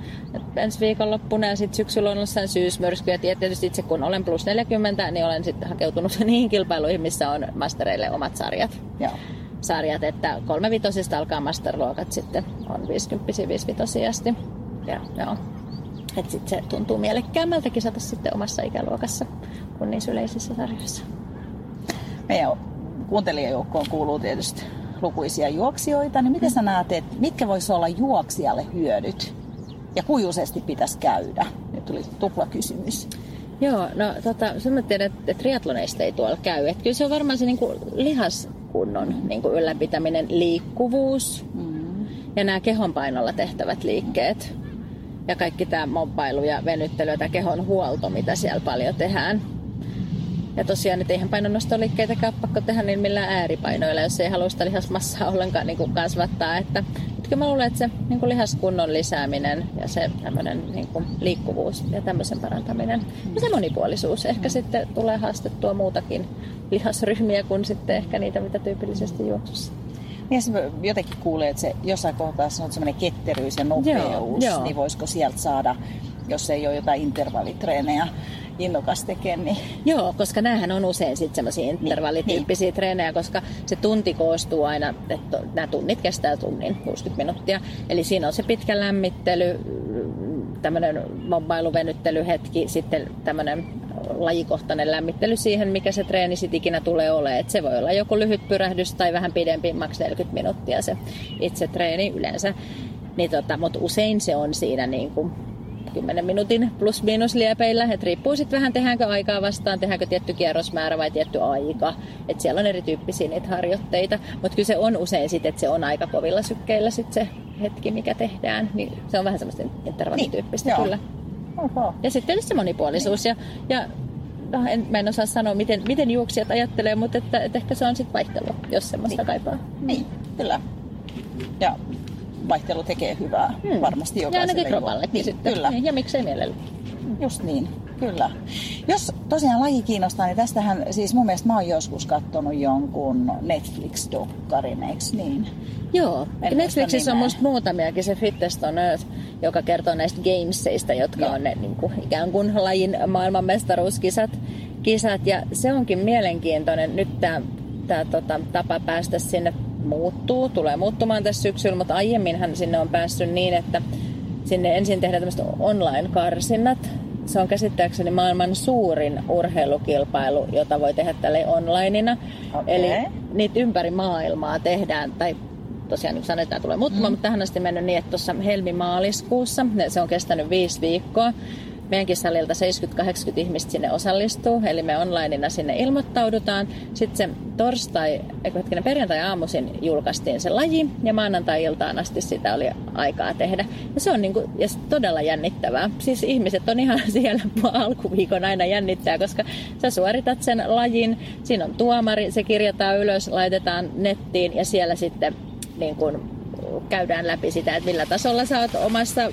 Speaker 2: ensi viikonloppuna ja sitten syksyllä on ollut syysmyrskyjä. Ja tietysti itse kun olen plus 40, niin olen sitten hakeutunut niihin kilpailuihin, missä on mastereille omat sarjat. Joo. Sarjat, että kolme vitosista alkaa masterluokat sitten on 50 55 asti. Ja, joo. Että sitten se tuntuu mielekkäämmältä kisata sitten omassa ikäluokassa kuin niissä yleisissä sarjoissa.
Speaker 1: Meidän kuuntelijajoukkoon kuuluu tietysti lukuisia juoksijoita, niin miten sä näet, että mitkä voisi olla juoksijalle hyödyt? Ja kujuisesti pitäisi käydä? Nyt tuli tupla kysymys.
Speaker 2: Joo, no tota, sen mä tiedän, että triatloneista ei tuolla käy. Että kyllä se on varmaan se niin kuin lihaskunnon niin kuin ylläpitäminen, liikkuvuus mm. ja nämä kehonpainolla tehtävät liikkeet ja kaikki tämä mobbailu ja venyttely ja kehon huolto, mitä siellä paljon tehdään. Ja tosiaan, että eihän painonnostoliikkeitäkään pakko tehdä niin millään ääripainoilla, jos ei halua sitä lihasmassaa ollenkaan niin kuin kasvattaa. Että, että kyllä mä luulen, että se niin kuin lihaskunnon lisääminen ja se tämmöinen niin kuin liikkuvuus ja tämmöisen parantaminen ja se monipuolisuus ehkä sitten tulee haastettua muutakin lihasryhmiä kuin sitten ehkä niitä, mitä tyypillisesti juoksussa.
Speaker 1: Niin jotenkin kuulee, että se jossain kohtaa on semmoinen ketteryys ja nopeus, joo, joo. niin voisiko sieltä saada, jos ei ole jotain intervallitreenejä, innokas tekee. Niin...
Speaker 2: Joo, koska näähän on usein sitten semmoisia niin, intervallityyppisiä niin, treenejä, koska se tunti koostuu aina, että nämä tunnit kestää tunnin 60 minuuttia. Eli siinä on se pitkä lämmittely, tämmöinen mobbailuvenyttelyhetki, sitten tämmöinen lajikohtainen lämmittely siihen, mikä se treeni sitten ikinä tulee olemaan. Et se voi olla joku lyhyt pyrähdys tai vähän pidempi, maks 40 minuuttia se itse treeni yleensä. Niin tota, mutta usein se on siinä niin kuin 10 minuutin plus miinus liepeillä. Et riippuu sitten vähän, tehdäänkö aikaa vastaan, tehdäänkö tietty kierrosmäärä vai tietty aika. Et siellä on erityyppisiä niitä harjoitteita. Mutta kyllä se on usein sitten, että se on aika kovilla sykkeillä sit se hetki, mikä tehdään. Niin se on vähän semmoista intervallityyppistä niin, kyllä. Oho. Ja sitten tietysti se monipuolisuus. Niin. Ja, ja no, en, mä en osaa sanoa, miten, miten juoksijat ajattelee, mutta että, että ehkä se on sitten vaihtelu, jos semmoista niin. kaipaa.
Speaker 1: Niin, kyllä. Ja vaihtelu tekee hyvää hmm. varmasti jokaiselle.
Speaker 2: Ja ainakin kropallekin niin, sitten. Kyllä. Niin, ja miksei mielellä.
Speaker 1: Just niin, kyllä. Jos tosiaan laji kiinnostaa, niin tästähän, siis mun mielestä mä oon joskus katsonut jonkun Netflix-dokkarin, eikö niin?
Speaker 2: Joo, en Netflixissä on musta muutamiakin se Fitness on Earth, joka kertoo näistä gameseista, jotka Joo. on ne niin kuin, ikään kuin lajin maailmanmestaruuskisat. Kisat, ja se onkin mielenkiintoinen nyt tämä tää, tota, tapa päästä sinne muuttuu, tulee muuttumaan tässä syksyllä, mutta aiemminhan sinne on päässyt niin, että sinne ensin tehdään tämmöiset online-karsinnat. Se on käsittääkseni maailman suurin urheilukilpailu, jota voi tehdä tälle onlineina. Okay. Eli niitä ympäri maailmaa tehdään, tai tosiaan niin tämä tulee muuttumaan, mm. mutta tähän asti mennyt niin, että tuossa helmimaaliskuussa, se on kestänyt viisi viikkoa, meidänkin salilta 70-80 ihmistä sinne osallistuu, eli me onlineina sinne ilmoittaudutaan. Sitten se torstai, hetkinen, perjantai-aamuisin julkaistiin se laji, ja maanantai-iltaan asti sitä oli aikaa tehdä. Ja se on niin kuin, ja todella jännittävää. Siis ihmiset on ihan siellä alkuviikon aina jännittää, koska sä suoritat sen lajin, siinä on tuomari, se kirjataan ylös, laitetaan nettiin, ja siellä sitten niin kuin käydään läpi sitä, että millä tasolla sä oot omassa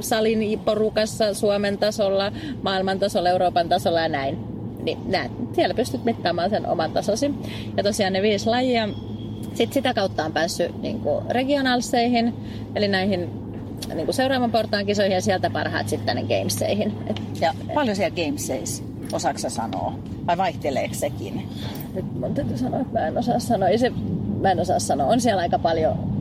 Speaker 2: salin porukassa, Suomen tasolla, maailman tasolla, Euroopan tasolla ja näin. Niin näet, siellä pystyt mittaamaan sen oman tasosi. Ja tosiaan ne viisi lajia, sitten sitä kautta on päässyt niin kuin regionalseihin, eli näihin niin kuin seuraavan portaan kisoihin ja sieltä parhaat sitten tänne gameseihin.
Speaker 1: Et, ja paljon siellä gameseissa? Osaatko sanoa? Vai vaihteleeko sekin?
Speaker 2: Nyt mun täytyy sanoa, että mä en osaa sanoa. Ei se, mä en osaa sanoa. On siellä aika paljon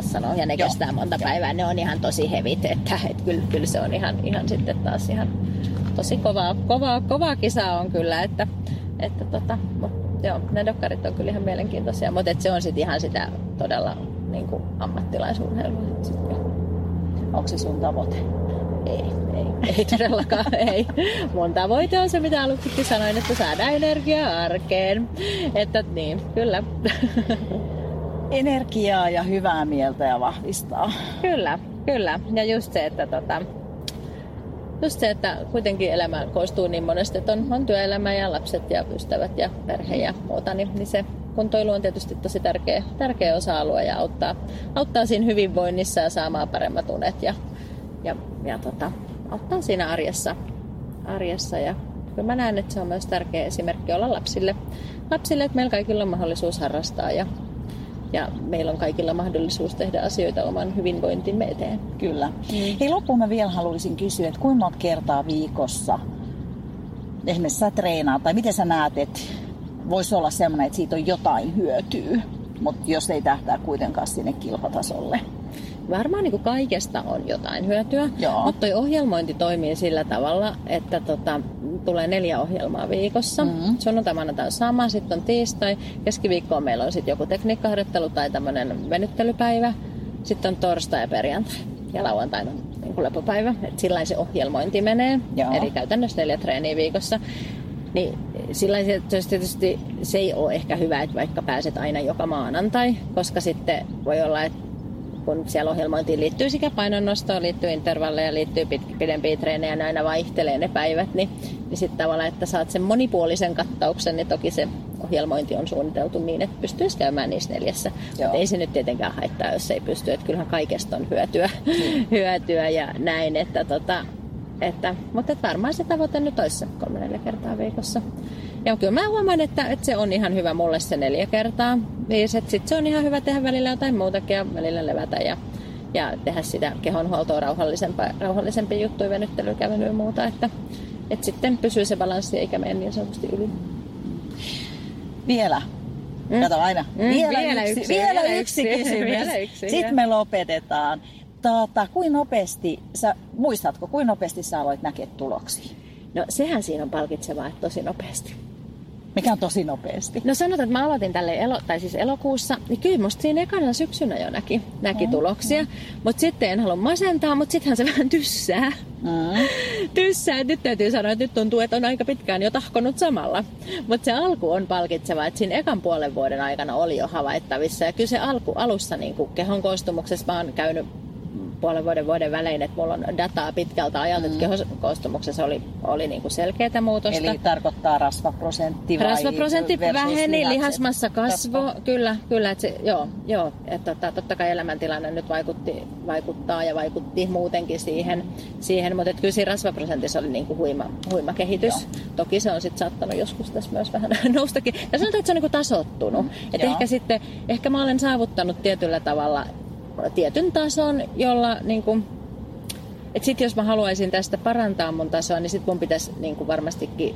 Speaker 2: sanoa, ja ne Joo. kestää monta Joo. päivää. Ne on ihan tosi hevit, että, että kyllä, kyllä, se on ihan, ihan sitten taas ihan tosi kovaa, kovaa, kovaa kisaa on kyllä, että, että tota, mut, joo, ne dokkarit on kyllä ihan mielenkiintoisia, mutta et se on sitten ihan sitä todella niin kuin ammattilaisurheilua.
Speaker 1: Onko se sun tavoite?
Speaker 2: Ei, ei, ei todellakaan, ei. Mun tavoite on se, mitä aluksi sanoin, että saadaan energiaa arkeen. Että niin, kyllä.
Speaker 1: energiaa ja hyvää mieltä ja vahvistaa.
Speaker 2: Kyllä, kyllä. Ja just se, että tota, just se, että kuitenkin elämä koostuu niin monesta, että on, on työelämä ja lapset ja ystävät ja perhe ja muuta, niin, niin se kuntoilu on tietysti tosi tärkeä, tärkeä osa-alue ja auttaa, auttaa siinä hyvinvoinnissa ja saamaan paremmat unet ja, ja, ja tota, auttaa siinä arjessa, arjessa ja kyllä mä näen, että se on myös tärkeä esimerkki olla lapsille, lapsille että meillä kaikilla on mahdollisuus harrastaa ja, ja meillä on kaikilla mahdollisuus tehdä asioita oman hyvinvointimme eteen.
Speaker 1: Kyllä. Mm. Hei loppuun mä vielä haluaisin kysyä, että kuinka monta kertaa viikossa esimerkiksi sä treenaat, tai miten sä näet, että voisi olla semmoinen, että siitä on jotain hyötyä, mutta jos ei tähtää kuitenkaan sinne kilpatasolle?
Speaker 2: varmaan niin kaikesta on jotain hyötyä, Joo. mutta toi ohjelmointi toimii sillä tavalla, että tota, tulee neljä ohjelmaa viikossa. Mm-hmm. Sunnuntai, maanantai on sama, sitten on tiistai, keskiviikkoon meillä on sitten joku tekniikkaharjoittelu tai tämmöinen venyttelypäivä, sitten on torstai ja perjantai ja lauantai on niin kuin lepopäivä. Et sillä se ohjelmointi menee, Joo. eli käytännössä neljä treeniä viikossa. Niin sillä tietysti se ei ole ehkä hyvä, että vaikka pääset aina joka maanantai, koska sitten voi olla, että kun siellä ohjelmointiin liittyy sekä painonnostoa, liittyy intervalleja, liittyy pit- pidempiä treenejä, ne aina vaihtelee ne päivät, niin, niin sitten tavallaan, että saat sen monipuolisen kattauksen, niin toki se ohjelmointi on suunniteltu niin, että pystyisi käymään niissä neljässä. Mutta ei se nyt tietenkään haittaa, jos ei pysty, että kyllähän kaikesta on hyötyä, mm. hyötyä ja näin, että tota, että, mutta varmaan se tavoite nyt olisi se kolme neljä kertaa viikossa. Ja kyllä mä huomaan, että, että se on ihan hyvä mulle se neljä kertaa. Viisi, että sit se on ihan hyvä tehdä välillä jotain muutakin ja välillä levätä ja, ja tehdä sitä kehonhuoltoa rauhallisempaa, rauhallisempia juttuja, venyttelyä, kävelyä ja muuta. Että, että sitten pysyy se balanssi eikä mene niin sanotusti yli.
Speaker 1: Vielä. Mm. Kato aina. Mm, vielä, vielä, yksi, yksi, vielä, vielä yksi kysymys. vielä yksi, Sitten me lopetetaan. Tuota, kuin nopeasti, sä, muistatko, kuin nopeasti sä aloit näkeä tuloksia?
Speaker 2: No sehän siinä on palkitsevaa, että tosi nopeasti.
Speaker 1: Mikä on tosi nopeasti?
Speaker 2: No sanotaan, että mä aloitin tälle elo, tai siis elokuussa, niin kyllä musta siinä ekana syksynä jo näki, näki mm, tuloksia. Mm. Mutta sitten en halua masentaa, mutta sittenhän se vähän tyssää. Mm. Tyssää. Nyt täytyy sanoa, että nyt tuntuu, että on aika pitkään jo tahkonut samalla. Mutta se alku on palkitseva, että siinä ekan puolen vuoden aikana oli jo havaittavissa. Ja kyllä se alku alussa niin kehon koostumuksessa mä oon käynyt puolen vuoden vuoden välein, että mulla on dataa pitkältä ajalta, mm. että kehoskoostumuksessa oli, oli niinku selkeää muutosta.
Speaker 1: Eli tarkoittaa rasvaprosentti vai
Speaker 2: Rasvaprosentti väheni, lihasmassa kasvo, kasvo. kyllä, kyllä, että se, joo, joo, että totta, totta kai elämäntilanne nyt vaikutti, vaikuttaa ja vaikutti muutenkin siihen, siihen mutta kyllä siinä rasvaprosentissa oli niinku huima, huima kehitys. Joo. Toki se on sitten saattanut joskus tässä myös vähän noustakin. Ja sanotaan, että se on niinku tasottunut. Että ehkä sitten, ehkä mä olen saavuttanut tietyllä tavalla tietyn tason, jolla niin kuin, että sit jos mä haluaisin tästä parantaa mun tasoa, niin sit mun pitäisi niin kuin varmastikin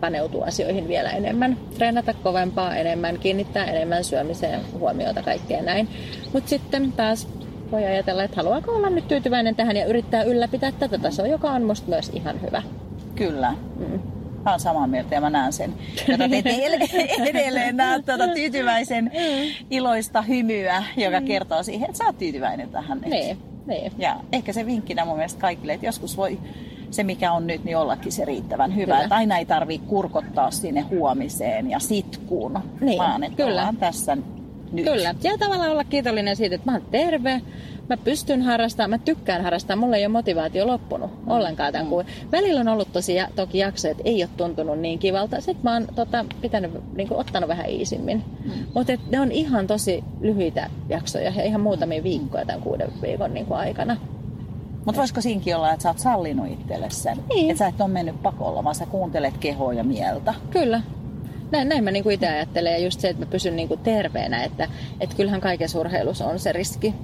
Speaker 2: paneutua asioihin vielä enemmän, treenata kovempaa enemmän, kiinnittää enemmän syömiseen huomiota kaikkea näin. Mutta sitten taas voi ajatella, että haluaako olla nyt tyytyväinen tähän ja yrittää ylläpitää tätä tasoa, joka on musta myös ihan hyvä.
Speaker 1: Kyllä. Mm. Mä oon samaa mieltä ja mä näen sen. Jota te edelleen näet tuota tyytyväisen iloista hymyä, joka mm. kertoo siihen, että sä oot tyytyväinen tähän.
Speaker 2: Niin, niin.
Speaker 1: Ja ehkä se vinkkinä mun mielestä kaikille, että joskus voi se mikä on nyt, niin ollakin se riittävän hyvä. Että aina ei tarvitse kurkottaa sinne huomiseen ja sitkuun, niin, vaan että kyllä. tässä nyt.
Speaker 2: Kyllä. Ja tavallaan olla kiitollinen siitä, että mä oon terve, mä pystyn harrastamaan, mä tykkään harrastaa, mulla ei ole motivaatio loppunut mm. ollenkaan tämän mm. kuin. Välillä on ollut tosi, toki jaksoja, että ei ole tuntunut niin kivalta. Sitten mä oon tota, pitänyt, niin kuin, ottanut vähän iisimmin. Mm. Mutta ne on ihan tosi lyhyitä jaksoja ja ihan muutamia viikkoja tämän kuuden viikon niin kuin, aikana.
Speaker 1: Mutta voisiko siinkin olla, että sä oot sallinut itselle sen? Niin. Että sä et ole mennyt pakolla, vaan sä kuuntelet kehoa ja mieltä.
Speaker 2: Kyllä. Näin, näin mä niinku itse ajattelen. Ja just se, että mä pysyn niinku terveenä. Että, että kyllähän kaikessa urheilussa on se riski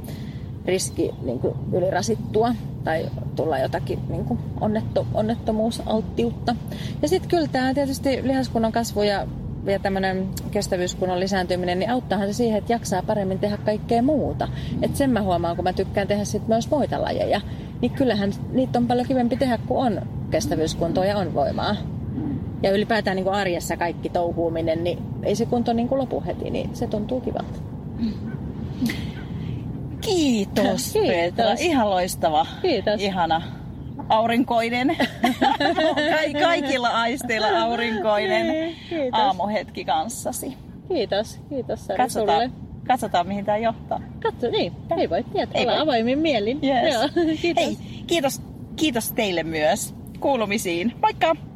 Speaker 2: riski niin kuin ylirasittua tai tulla jotakin niin kuin onnetto, onnettomuusalttiutta. Ja sitten kyllä tämä tietysti lihaskunnan kasvu ja, ja tämmöinen kestävyyskunnon lisääntyminen, niin auttaahan se siihen, että jaksaa paremmin tehdä kaikkea muuta. Et sen mä huomaan, kun mä tykkään tehdä sit myös muita lajeja, niin kyllähän niitä on paljon kivempi tehdä, kun on kestävyyskuntoa ja on voimaa. Ja ylipäätään niin kuin arjessa kaikki touhuuminen, niin ei se kunto niin kuin lopu heti, niin se tuntuu kivalta.
Speaker 1: Kiitos, Kiitos. Ihan loistava.
Speaker 2: Kiitos.
Speaker 1: Ihana aurinkoinen. Ka- kaikilla aisteilla aurinkoinen niin, Kiitos. aamuhetki kanssasi.
Speaker 2: Kiitos. Kiitos Sari
Speaker 1: katsotaan,
Speaker 2: sulle.
Speaker 1: Katsotaan, mihin tämä johtaa.
Speaker 2: Katso, niin. Ei voi tietää. Ei voi. avoimin mielin.
Speaker 1: Yes. Joo. Kiitos. Hei, kiitos, kiitos teille myös. Kuulumisiin. Moikka!